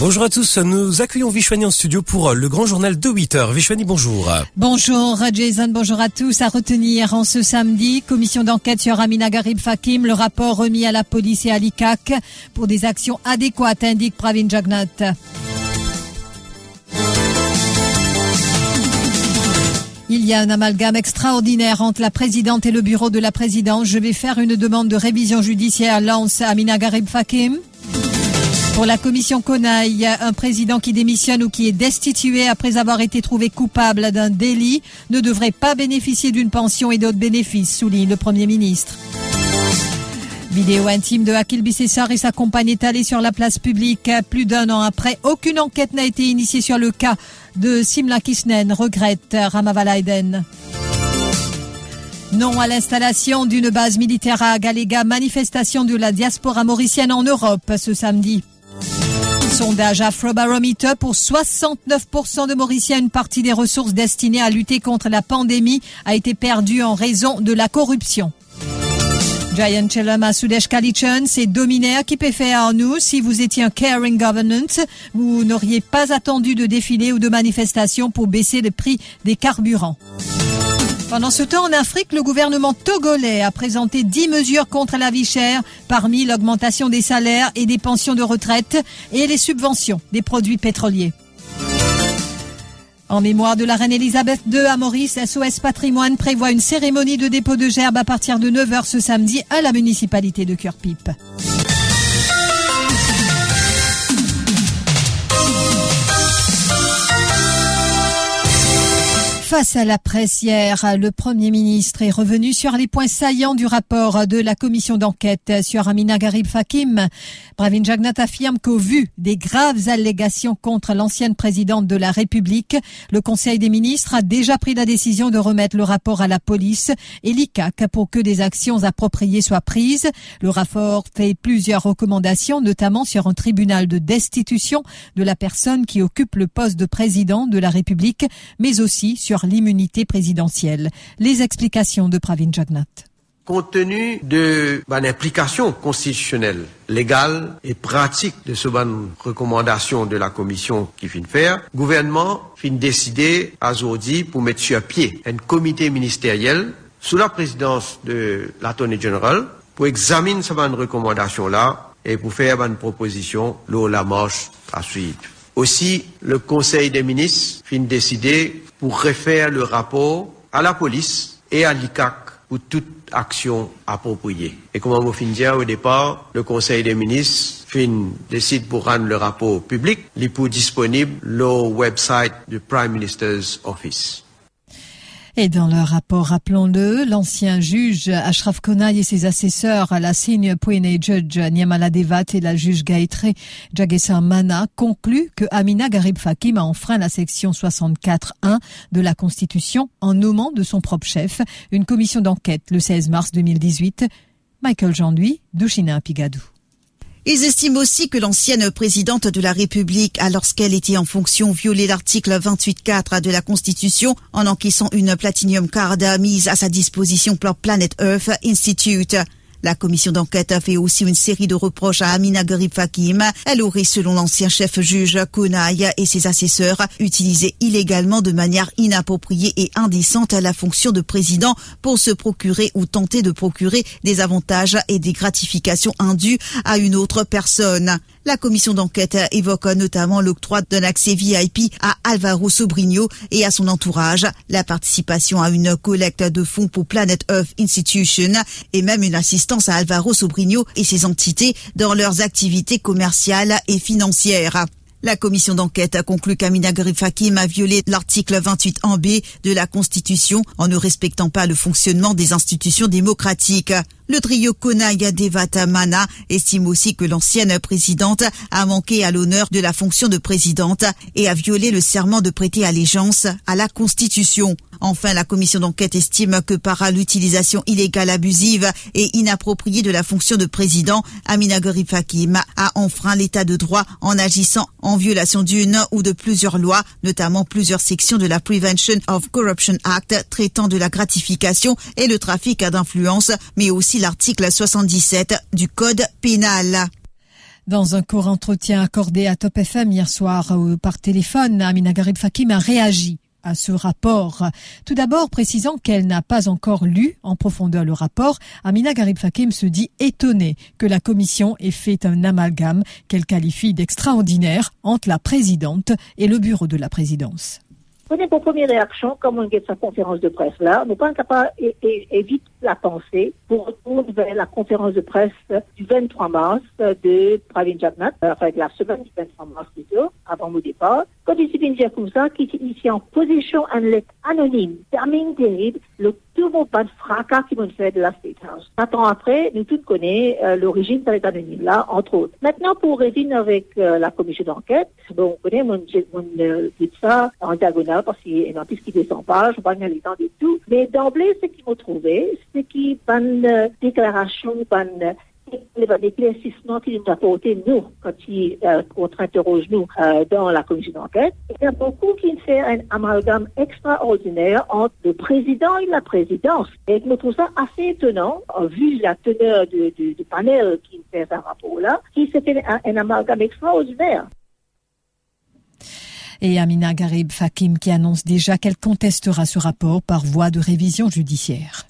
Bonjour à tous, nous accueillons Vishwani en studio pour le grand journal de 8 heures. Vishwani, bonjour. Bonjour Jason, bonjour à tous. À retenir en ce samedi, commission d'enquête sur Amina Garib Fakim, le rapport remis à la police et à l'ICAC pour des actions adéquates, indique Pravin Jagnat. Il y a un amalgame extraordinaire entre la présidente et le bureau de la présidence. Je vais faire une demande de révision judiciaire, lance Amina Garib Fakim. Pour la commission Kona, il y a un président qui démissionne ou qui est destitué après avoir été trouvé coupable d'un délit ne devrait pas bénéficier d'une pension et d'autres bénéfices, souligne le Premier ministre. Vidéo intime de Akil Bissessar et sa compagne étalée sur la place publique plus d'un an après. Aucune enquête n'a été initiée sur le cas de Simla Kisnen, regrette Ramavalaiden. Non à l'installation d'une base militaire à Galega, manifestation de la diaspora mauricienne en Europe ce samedi. Sondage Afrobarometer pour 69% de Mauriciens, une partie des ressources destinées à lutter contre la pandémie a été perdue en raison de la corruption. Giant Chelum à Sudesh Kalichun, c'est dominaire qui peut faire en nous. Si vous étiez un caring government, vous n'auriez pas attendu de défilé ou de manifestation pour baisser le prix des carburants. Pendant ce temps, en Afrique, le gouvernement togolais a présenté 10 mesures contre la vie chère, parmi l'augmentation des salaires et des pensions de retraite et les subventions des produits pétroliers. En mémoire de la reine Elisabeth II à Maurice, SOS Patrimoine prévoit une cérémonie de dépôt de gerbes à partir de 9h ce samedi à la municipalité de Cœur-Pipe. Face à la presse hier, le Premier ministre est revenu sur les points saillants du rapport de la commission d'enquête sur Amina Garib Fakim. Bravin Jagnat affirme qu'au vu des graves allégations contre l'ancienne présidente de la République, le Conseil des ministres a déjà pris la décision de remettre le rapport à la police et l'ICAC pour que des actions appropriées soient prises. Le rapport fait plusieurs recommandations, notamment sur un tribunal de destitution de la personne qui occupe le poste de président de la République, mais aussi sur l'immunité présidentielle. Les explications de Pravin Jagnat. Compte tenu de l'implication constitutionnelle, légale et pratique de ce bonne recommandation de la commission qui vient faire, le gouvernement fin décidé aujourd'hui pour mettre sur pied un comité ministériel sous la présidence de l'Attorney General pour examiner cette bonne recommandation-là et pour faire une proposition lors la marche à suivre. Aussi, le Conseil des ministres fin décidé pour refaire le rapport à la police et à l'ICAC pour toute action appropriée. Et comme on fin dire au départ, le Conseil des ministres fin décide pour rendre le rapport public, il est disponible le website du Prime Minister's Office. Et dans leur rapport, rappelons-le, l'ancien juge Ashraf Konay et ses assesseurs, la signe Pwene Judge Niamala Devat et la juge Gaïtre Jagesa Mana concluent que Amina Garib Fakim a enfreint la section 64.1 de la Constitution en nommant de son propre chef une commission d'enquête le 16 mars 2018. Michael Jean-Louis, Douchina Pigadou. Ils estiment aussi que l'ancienne présidente de la République a, lorsqu'elle était en fonction, violé l'article 28.4 de la Constitution en encaissant une Platinum Card mise à sa disposition par Planet Earth Institute. La commission d'enquête a fait aussi une série de reproches à Amina Garib Fakim. Elle aurait, selon l'ancien chef juge Konaï et ses assesseurs, utilisé illégalement de manière inappropriée et indécente la fonction de président pour se procurer ou tenter de procurer des avantages et des gratifications indues à une autre personne. La commission d'enquête évoque notamment l'octroi d'un accès VIP à Alvaro Sobrinho et à son entourage, la participation à une collecte de fonds pour Planet Earth Institution et même une assistance à Alvaro Sobrinho et ses entités dans leurs activités commerciales et financières. La commission d'enquête a conclu qu'Amina Fakim a violé l'article 28 en B de la Constitution en ne respectant pas le fonctionnement des institutions démocratiques. Le trio Konaya Devatamana estime aussi que l'ancienne présidente a manqué à l'honneur de la fonction de présidente et a violé le serment de prêter allégeance à la Constitution. Enfin, la commission d'enquête estime que par l'utilisation illégale, abusive et inappropriée de la fonction de président, Amina Garib Hakim a enfreint l'état de droit en agissant en violation d'une ou de plusieurs lois, notamment plusieurs sections de la Prevention of Corruption Act traitant de la gratification et le trafic d'influence, mais aussi l'article 77 du Code pénal. Dans un court entretien accordé à Top FM hier soir euh, par téléphone, Amina Garib Fakim a réagi à ce rapport. Tout d'abord, précisant qu'elle n'a pas encore lu en profondeur le rapport, Amina Garib Fakim se dit étonnée que la commission ait fait un amalgame qu'elle qualifie d'extraordinaire entre la présidente et le bureau de la présidence. Prenez vos premières réactions, comme on dit sa conférence de presse là, nous pas capable évite la pensée pour retourner vers la conférence de presse du 23 mars de Pravin Jagnat, enfin la semaine du 23 mars plutôt, avant mon départ, quand il s'est comme ça, qui ici en position en lettre anonyme, termine terrible, le tout mon pas de fracas qui m'ont fait de la State House. Temps après, nous tous connaissons euh, l'origine de l'état anonyme là, entre autres. Maintenant, pour revenir avec euh, la commission d'enquête, bon, on connaît mon, mon euh, ça en diagonale parce qu'il y a plus qui descend pas, je pas les temps du tout. Mais d'emblée, ce qu'ils m'ont trouvé, c'est qu'ils une déclaration, une l'éclaircissement qu'il nous a apporté, nous, quand il euh, interroge nous euh, dans la commission d'enquête, il y a beaucoup qui fait un amalgame extraordinaire entre le président et la présidence. Et je trouve ça assez étonnant, vu la teneur du, panel qui fait ce rapport-là, qui se fait un, amalgame extraordinaire. Et Amina Garib Fakim qui annonce déjà qu'elle contestera ce rapport par voie de révision judiciaire.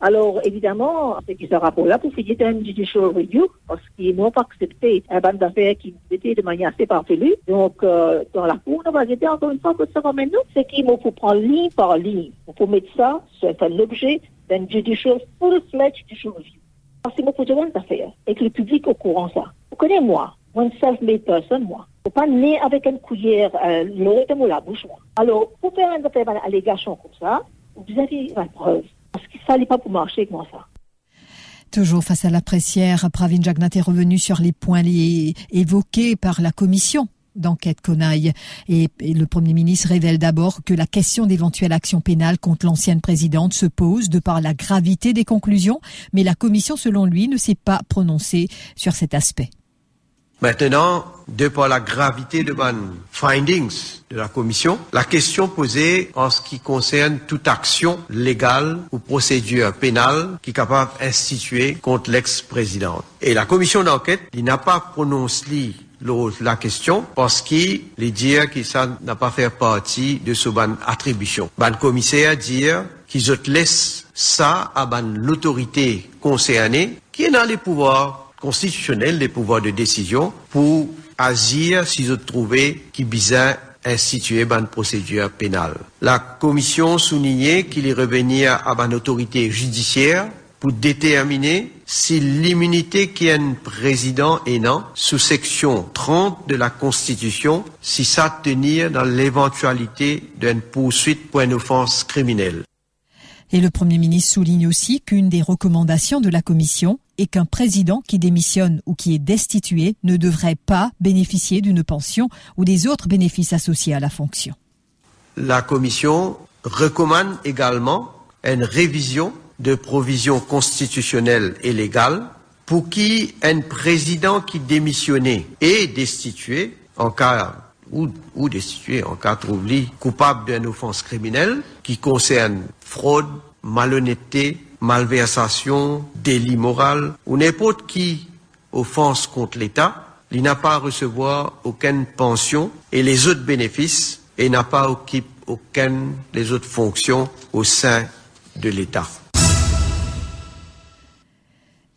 Alors, évidemment, c'est ce rapport-là pour finir un judicial review, parce qu'ils n'ont pas accepté un ban d'affaires qui était de manière assez parfélue. Donc, euh, dans la Cour, on va dire encore une fois que ça maintenant, c'est qu'il faut prendre ligne par ligne. Il faut mettre ça sur l'objet d'un judicial, full-fledged judicial review. Parce qu'il faut dire une affaire et que le public au courant ça. Vous connaissez moi, one self-made person, moi. Pas né avec une cuillère, euh, l'eau de la bouche. Alors, pour faire une allégation comme ça, vous avez la preuve. Parce qu'il fallait pas pour marcher moi ça. Toujours face à la pressière, Pravin Jagnat est revenu sur les points évoqués par la commission d'enquête Conaille. Et, le Premier ministre révèle d'abord que la question d'éventuelle action pénale contre l'ancienne présidente se pose de par la gravité des conclusions, mais la commission, selon lui, ne s'est pas prononcée sur cet aspect. Maintenant, de par la gravité de mes findings de la commission, la question posée en ce qui concerne toute action légale ou procédure pénale qui est capable d'instituer contre l'ex-présidente. Et la commission d'enquête, il n'a pas prononcé la question parce qu'il dit que ça n'a pas fait partie de ce ban attribution. Ban commissaire dit qu'ils laissent ça à l'autorité concernée qui est dans les pouvoirs constitutionnel les pouvoirs de décision pour agir si se trouvait qui bizarre instituer une procédure pénale. La commission soulignait qu'il est revenu à une autorité judiciaire pour déterminer si l'immunité qui un président est non, sous section 30 de la Constitution, si ça tenir dans l'éventualité d'une poursuite pour une offense criminelle. Et le Premier ministre souligne aussi qu'une des recommandations de la Commission est qu'un président qui démissionne ou qui est destitué ne devrait pas bénéficier d'une pension ou des autres bénéfices associés à la fonction. La Commission recommande également une révision de provisions constitutionnelles et légales pour qui un président qui démissionnait est destitué en cas ou, destitué en cas trouvé coupable d'une offense criminelle qui concerne fraude, malhonnêteté, malversation, délit moral ou n'importe qui offense contre l'État, il n'a pas à recevoir aucune pension et les autres bénéfices et n'a pas occupé aucune des autres fonctions au sein de l'État.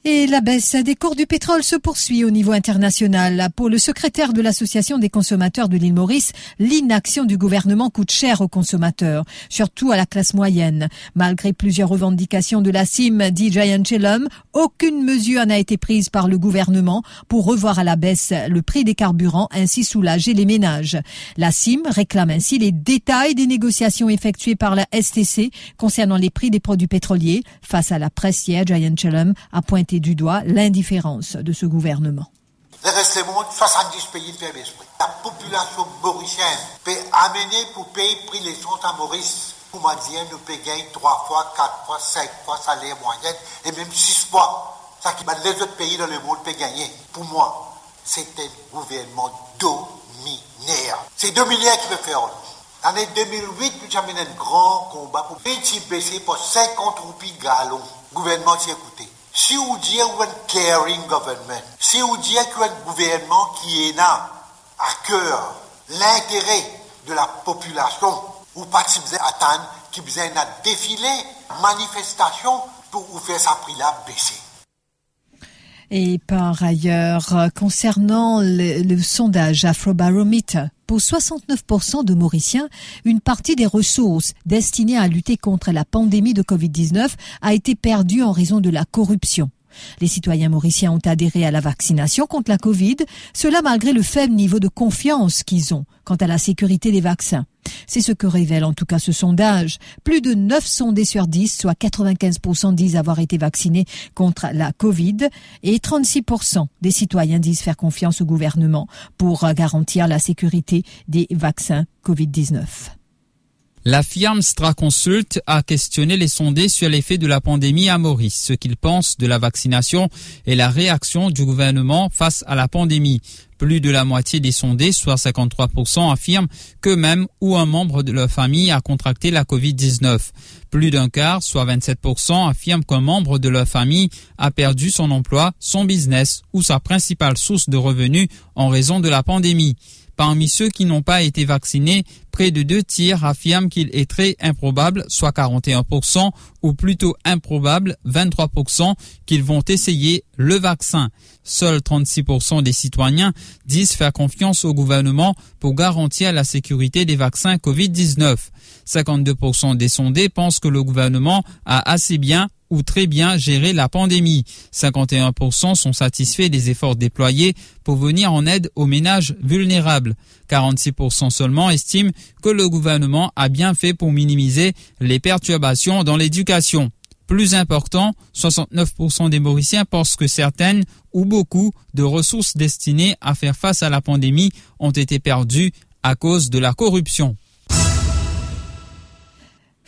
Et la baisse des cours du pétrole se poursuit au niveau international. Pour le secrétaire de l'Association des consommateurs de l'île Maurice, l'inaction du gouvernement coûte cher aux consommateurs, surtout à la classe moyenne. Malgré plusieurs revendications de la CIM, dit Giant Chelum, aucune mesure n'a été prise par le gouvernement pour revoir à la baisse le prix des carburants, ainsi soulager les ménages. La CIM réclame ainsi les détails des négociations effectuées par la STC concernant les prix des produits pétroliers. Face à la presse hier, Giant Chelum a pointé du doigt l'indifférence de ce gouvernement. Le reste du monde, 70 pays de l'esprit. La population mauricienne peut amener pour payer prix les à Maurice. Pour dire, nous payons 3 fois, 4 fois, 5 fois salaire moyen et même 6 fois. Ça qui les autres pays dans le monde peuvent gagner. Pour moi, c'est un gouvernement dominaire. C'est 2 milliards qui veut faire. L'année 2008, nous avons un grand combat pour baisser pour 50 roupies galons. Le gouvernement s'est écouté. Si vous dites un caring government, si vous dites un gouvernement qui là à cœur l'intérêt de la population, ou pas si vous attendre qui besoin de défilé, manifestation pour vous faire sa prix là baisser. Et par ailleurs, concernant le sondage Afrobarometer, pour 69% de Mauriciens, une partie des ressources destinées à lutter contre la pandémie de Covid-19 a été perdue en raison de la corruption. Les citoyens mauriciens ont adhéré à la vaccination contre la Covid, cela malgré le faible niveau de confiance qu'ils ont quant à la sécurité des vaccins. C'est ce que révèle en tout cas ce sondage. Plus de 9 sondés sur 10, soit 95% disent avoir été vaccinés contre la Covid et 36% des citoyens disent faire confiance au gouvernement pour garantir la sécurité des vaccins Covid-19. La firme Straconsult a questionné les sondés sur l'effet de la pandémie à Maurice, ce qu'ils pensent de la vaccination et la réaction du gouvernement face à la pandémie. Plus de la moitié des sondés, soit 53%, affirment qu'eux-mêmes ou un membre de leur famille a contracté la COVID-19. Plus d'un quart, soit 27%, affirment qu'un membre de leur famille a perdu son emploi, son business ou sa principale source de revenus en raison de la pandémie. Parmi ceux qui n'ont pas été vaccinés, près de deux tiers affirment qu'il est très improbable, soit 41%, ou plutôt improbable, 23%, qu'ils vont essayer le vaccin. Seuls 36% des citoyens disent faire confiance au gouvernement pour garantir la sécurité des vaccins COVID-19. 52% des sondés pensent que le gouvernement a assez bien ou très bien géré la pandémie. 51% sont satisfaits des efforts déployés pour venir en aide aux ménages vulnérables. 46% seulement estiment que le gouvernement a bien fait pour minimiser les perturbations dans l'éducation. Plus important, 69% des Mauriciens pensent que certaines ou beaucoup de ressources destinées à faire face à la pandémie ont été perdues à cause de la corruption.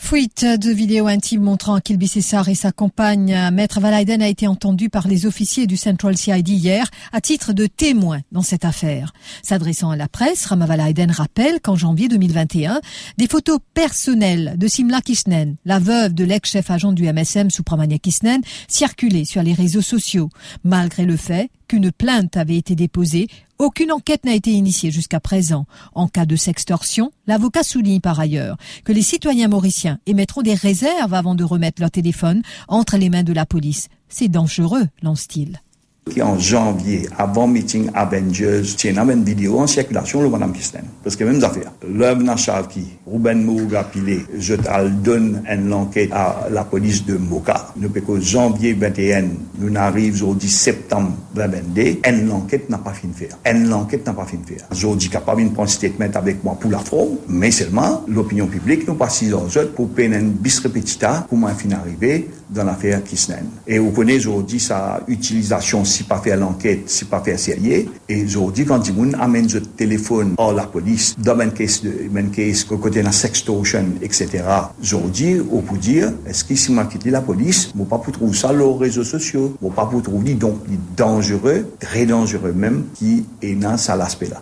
Fuite de vidéos intimes montrant Kilby Cessar et sa compagne, Maître Valaiden, a été entendu par les officiers du Central CID hier à titre de témoin dans cette affaire. S'adressant à la presse, Rama Valaiden rappelle qu'en janvier 2021, des photos personnelles de Simla Kisnen, la veuve de l'ex-chef agent du MSM Supramania Kisnen, circulaient sur les réseaux sociaux, malgré le fait qu'une plainte avait été déposée, aucune enquête n'a été initiée jusqu'à présent. En cas de sextorsion, l'avocat souligne par ailleurs que les citoyens mauriciens émettront des réserves avant de remettre leur téléphone entre les mains de la police. C'est dangereux, lance-t-il. qui en janvier, avant meeting Avengers, tient avait une vidéo en circulation, le Madame Kirsten. Parce que même affaire. L'homme n'a qui Ruben Mouga Pilé, je donne une enquête à la police de Moka. Nous, parce janvier 21, nous arrivons au 10 septembre 2022, une enquête n'a pas fini de faire. Une enquête n'a pas fini de faire. Aujourd'hui, capable de prendre statement avec moi pour la fraude, mais seulement l'opinion publique nous passe 6 heures pour peine un bis repetita, comment fin arriver dans l'affaire Kisnen. Et vous connaissez aujourd'hui sa utilisation si pas faire l'enquête, si pas faire sérieux. Et aujourd'hui, quand Dimoun amène ce téléphone hors la police, dans un case, un case, côté de la sextortion, etc. Aujourd'hui, on peut dire, est-ce que si m'a quitté la police, m'ont pas pu trouver ça lors réseaux sociaux, m'ont pas pu trouver, donc, dangereux, très dangereux même, qui est dans cet aspect-là.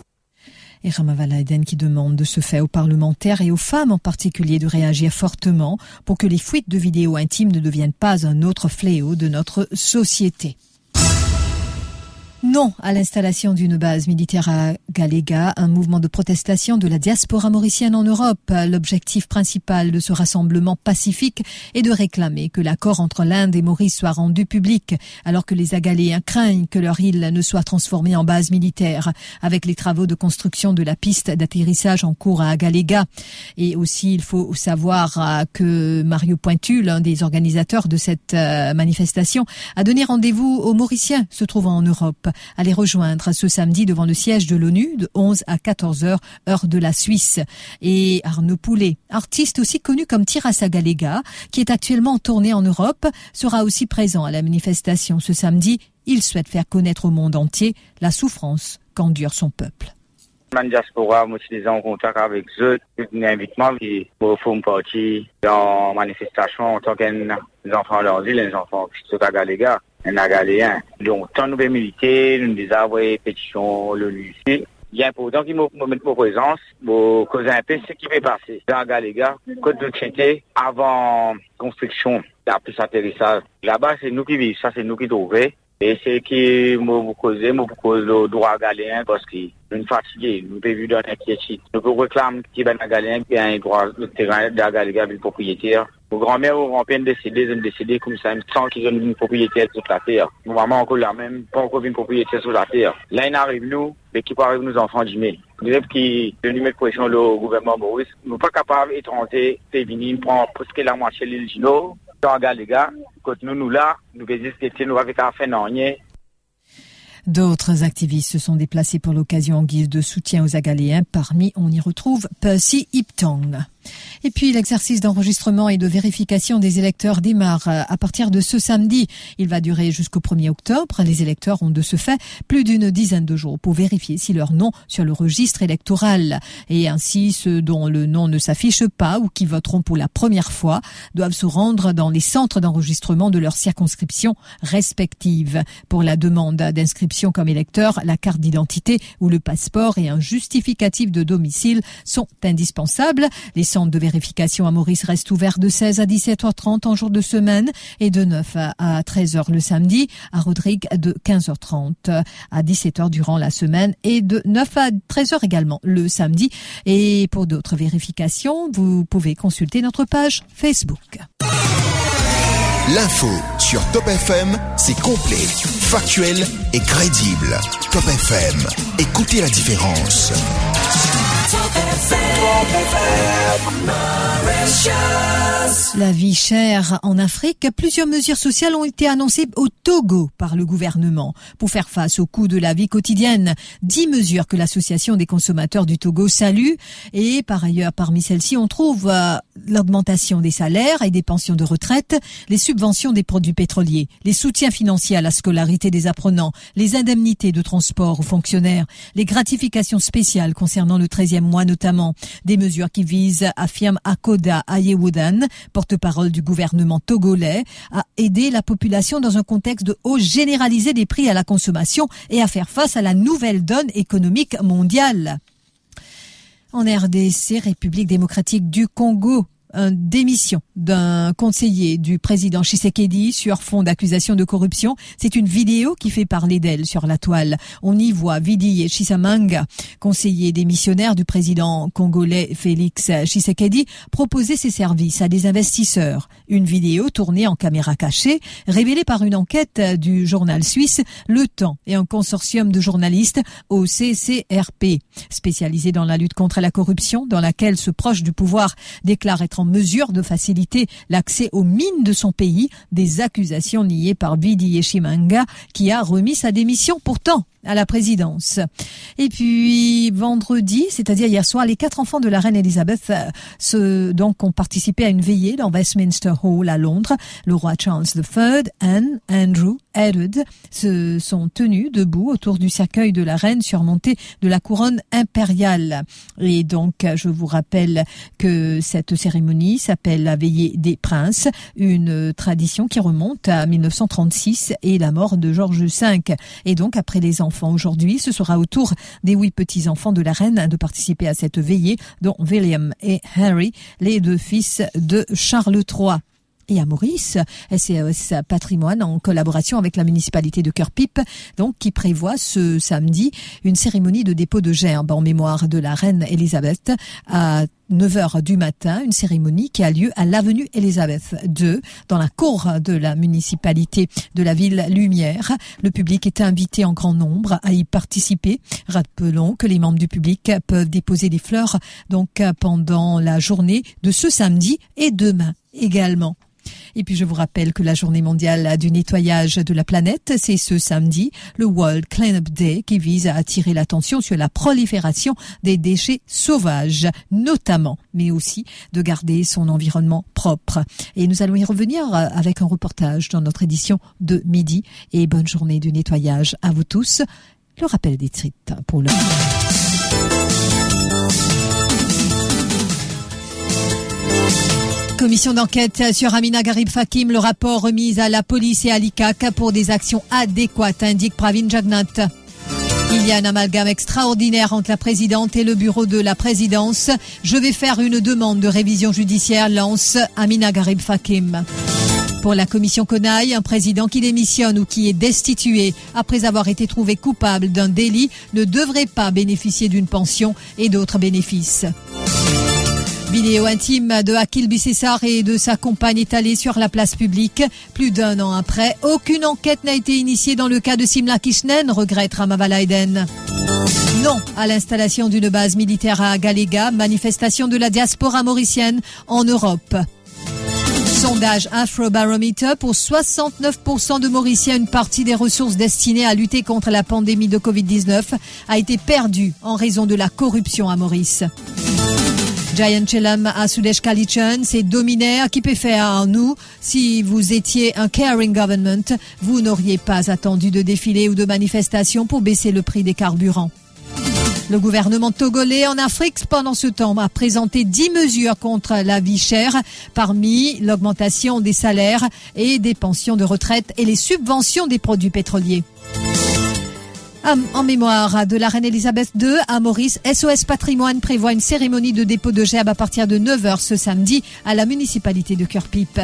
Et Ramavala Eden qui demande de ce fait aux parlementaires et aux femmes en particulier de réagir fortement pour que les fuites de vidéos intimes ne deviennent pas un autre fléau de notre société. Non à l'installation d'une base militaire à Galega, un mouvement de protestation de la diaspora mauricienne en Europe. L'objectif principal de ce rassemblement pacifique est de réclamer que l'accord entre l'Inde et Maurice soit rendu public, alors que les Agaléens craignent que leur île ne soit transformée en base militaire, avec les travaux de construction de la piste d'atterrissage en cours à Galega. Et aussi, il faut savoir euh, que Mario Pointu, l'un des organisateurs de cette euh, manifestation, a donné rendez-vous aux Mauriciens se trouvant en Europe à les rejoindre ce samedi devant le siège de l'ONU de 11 à 14 heures, heure de la Suisse. Et Arnaud Poulet, artiste aussi connu comme Tirasa Galega, qui est actuellement en tournée en Europe, sera aussi présent à la manifestation ce samedi. Il souhaite faire connaître au monde entier la souffrance qu'endure son peuple. Diaspora, moi, je suis en contact avec eux. Partie dans manifestation en tant les enfants un. Donc, tant nous militer, nous des envoyé pétition l'ONU. Il a important qu'ils me mettent en présence pour causer un peu ce qui va passer dans Galéga, côte de traité, avant construction, la plus. Là-bas, c'est nous qui vivons, ça c'est nous qui trouvons. Et c'est qui me cause, me cause le droit galéen parce que nous fatigués, nous avons vu dans l'inquiétude. Nous pouvons réclamer qu'il y a un droit de terrain de galéga le propriétaire. Nos grands-mères ont peine décédé, ils ont décédé comme ça, sans qu'ils ont une propriété sur la terre. Nos mamans encore la même, pas encore une propriété sur la terre. Là, il arrive nous, mais qui arrive nos enfants du mai. Nous qui de nous mettre pression au gouvernement Maurice. Nous pas capables d'étranger, de venir prendre presque la moitié l'île Gino. Dans les gars, quand nous nous là, nous faisons nous un fait D'autres activistes se sont déplacés pour l'occasion en guise de soutien aux Agaléens. Parmi, on y retrouve Percy Iptong. Et puis l'exercice d'enregistrement et de vérification des électeurs démarre à partir de ce samedi. Il va durer jusqu'au 1er octobre. Les électeurs ont de ce fait plus d'une dizaine de jours pour vérifier si leur nom sur le registre électoral. Et ainsi, ceux dont le nom ne s'affiche pas ou qui voteront pour la première fois doivent se rendre dans les centres d'enregistrement de leur circonscription respective. Pour la demande d'inscription comme électeur, la carte d'identité ou le passeport et un justificatif de domicile sont indispensables. Les centre de vérification à Maurice reste ouvert de 16 à 17h30 en jour de semaine et de 9 à 13h le samedi, à Rodrigue de 15h30 à 17h durant la semaine et de 9 à 13h également le samedi. Et pour d'autres vérifications, vous pouvez consulter notre page Facebook. L'info sur Top FM, c'est complet, factuel et crédible. Top FM, écoutez la différence. La vie chère en Afrique, plusieurs mesures sociales ont été annoncées au Togo par le gouvernement pour faire face au coût de la vie quotidienne. Dix mesures que l'association des consommateurs du Togo salue et par ailleurs parmi celles-ci on trouve euh, l'augmentation des salaires et des pensions de retraite, les subventions des produits pétroliers, les soutiens financiers à la scolarité des apprenants, les indemnités de transport aux fonctionnaires, les gratifications spéciales concernant le 13e mois notamment, des mesures qui visent, affirme Akoda Ayewudan, porte-parole du gouvernement togolais, à aider la population dans un contexte de hausse généralisée des prix à la consommation et à faire face à la nouvelle donne économique mondiale. En RDC, République démocratique du Congo, démission d'un conseiller du président Tshisekedi sur fond d'accusation de corruption. C'est une vidéo qui fait parler d'elle sur la toile. On y voit Vidi Chisamanga, conseiller démissionnaire du président congolais Félix Tshisekedi, proposer ses services à des investisseurs. Une vidéo tournée en caméra cachée, révélée par une enquête du journal suisse Le Temps et un consortium de journalistes au CCRP, spécialisé dans la lutte contre la corruption, dans laquelle ce proche du pouvoir déclare être en mesure de faciliter l'accès aux mines de son pays, des accusations niées par Vidi Yeshimanga qui a remis sa démission pourtant à la présidence. Et puis vendredi, c'est-à-dire hier soir, les quatre enfants de la reine Elisabeth euh, donc ont participé à une veillée dans Westminster Hall à Londres. Le roi Charles III, Anne, Andrew, Edward se sont tenus debout autour du cercueil de la reine surmonté de la couronne impériale. Et donc, je vous rappelle que cette cérémonie s'appelle la veillée des princes, une tradition qui remonte à 1936 et la mort de George V. Et donc, après les enfants aujourd'hui. Ce sera au tour des huit petits-enfants de la reine de participer à cette veillée, dont William et Harry, les deux fils de Charles III. et à Maurice, SES Patrimoine en collaboration avec la municipalité de Cœur-Pipe, donc qui prévoit ce samedi une cérémonie de dépôt de gerbes en mémoire de la reine Elisabeth à 9h du matin, une cérémonie qui a lieu à l'avenue Elisabeth II, dans la cour de la municipalité de la ville Lumière. Le public est invité en grand nombre à y participer. Rappelons que les membres du public peuvent déposer des fleurs donc pendant la journée de ce samedi et demain également. Et puis je vous rappelle que la journée mondiale du nettoyage de la planète, c'est ce samedi, le World Cleanup Day, qui vise à attirer l'attention sur la prolifération des déchets sauvages, notamment, mais aussi de garder son environnement propre. Et nous allons y revenir avec un reportage dans notre édition de midi. Et bonne journée du nettoyage à vous tous. Le rappel des titres pour le Commission d'enquête sur Amina Garib Fakim, le rapport remis à la police et à l'ICAC pour des actions adéquates, indique Pravin Jagnat. Il y a un amalgame extraordinaire entre la présidente et le bureau de la présidence. Je vais faire une demande de révision judiciaire, lance Amina Garib Fakim. Pour la commission Conaille, un président qui démissionne ou qui est destitué après avoir été trouvé coupable d'un délit ne devrait pas bénéficier d'une pension et d'autres bénéfices. Vidéo intime de Akil Bissessar et de sa compagne étalée sur la place publique. Plus d'un an après, aucune enquête n'a été initiée dans le cas de Simla Kishnen, regrette Ramavalaiden. Non à l'installation d'une base militaire à Galega, manifestation de la diaspora mauricienne en Europe. Sondage Afrobarometer pour 69% de Mauriciens, une partie des ressources destinées à lutter contre la pandémie de Covid-19 a été perdue en raison de la corruption à Maurice. Giant Chelam à Sudesh Kalichan, c'est dominaire qui peut faire nous. Si vous étiez un caring government, vous n'auriez pas attendu de défilé ou de manifestation pour baisser le prix des carburants. Le gouvernement togolais en Afrique, pendant ce temps, a présenté 10 mesures contre la vie chère, parmi l'augmentation des salaires et des pensions de retraite et les subventions des produits pétroliers. En mémoire de la reine Elisabeth II à Maurice, SOS Patrimoine prévoit une cérémonie de dépôt de gerbe à partir de 9h ce samedi à la municipalité de Cœur-Pipe.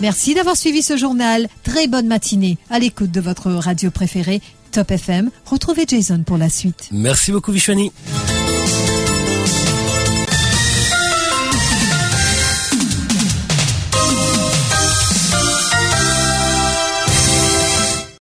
Merci d'avoir suivi ce journal. Très bonne matinée à l'écoute de votre radio préférée, Top FM. Retrouvez Jason pour la suite. Merci beaucoup, Vishwani.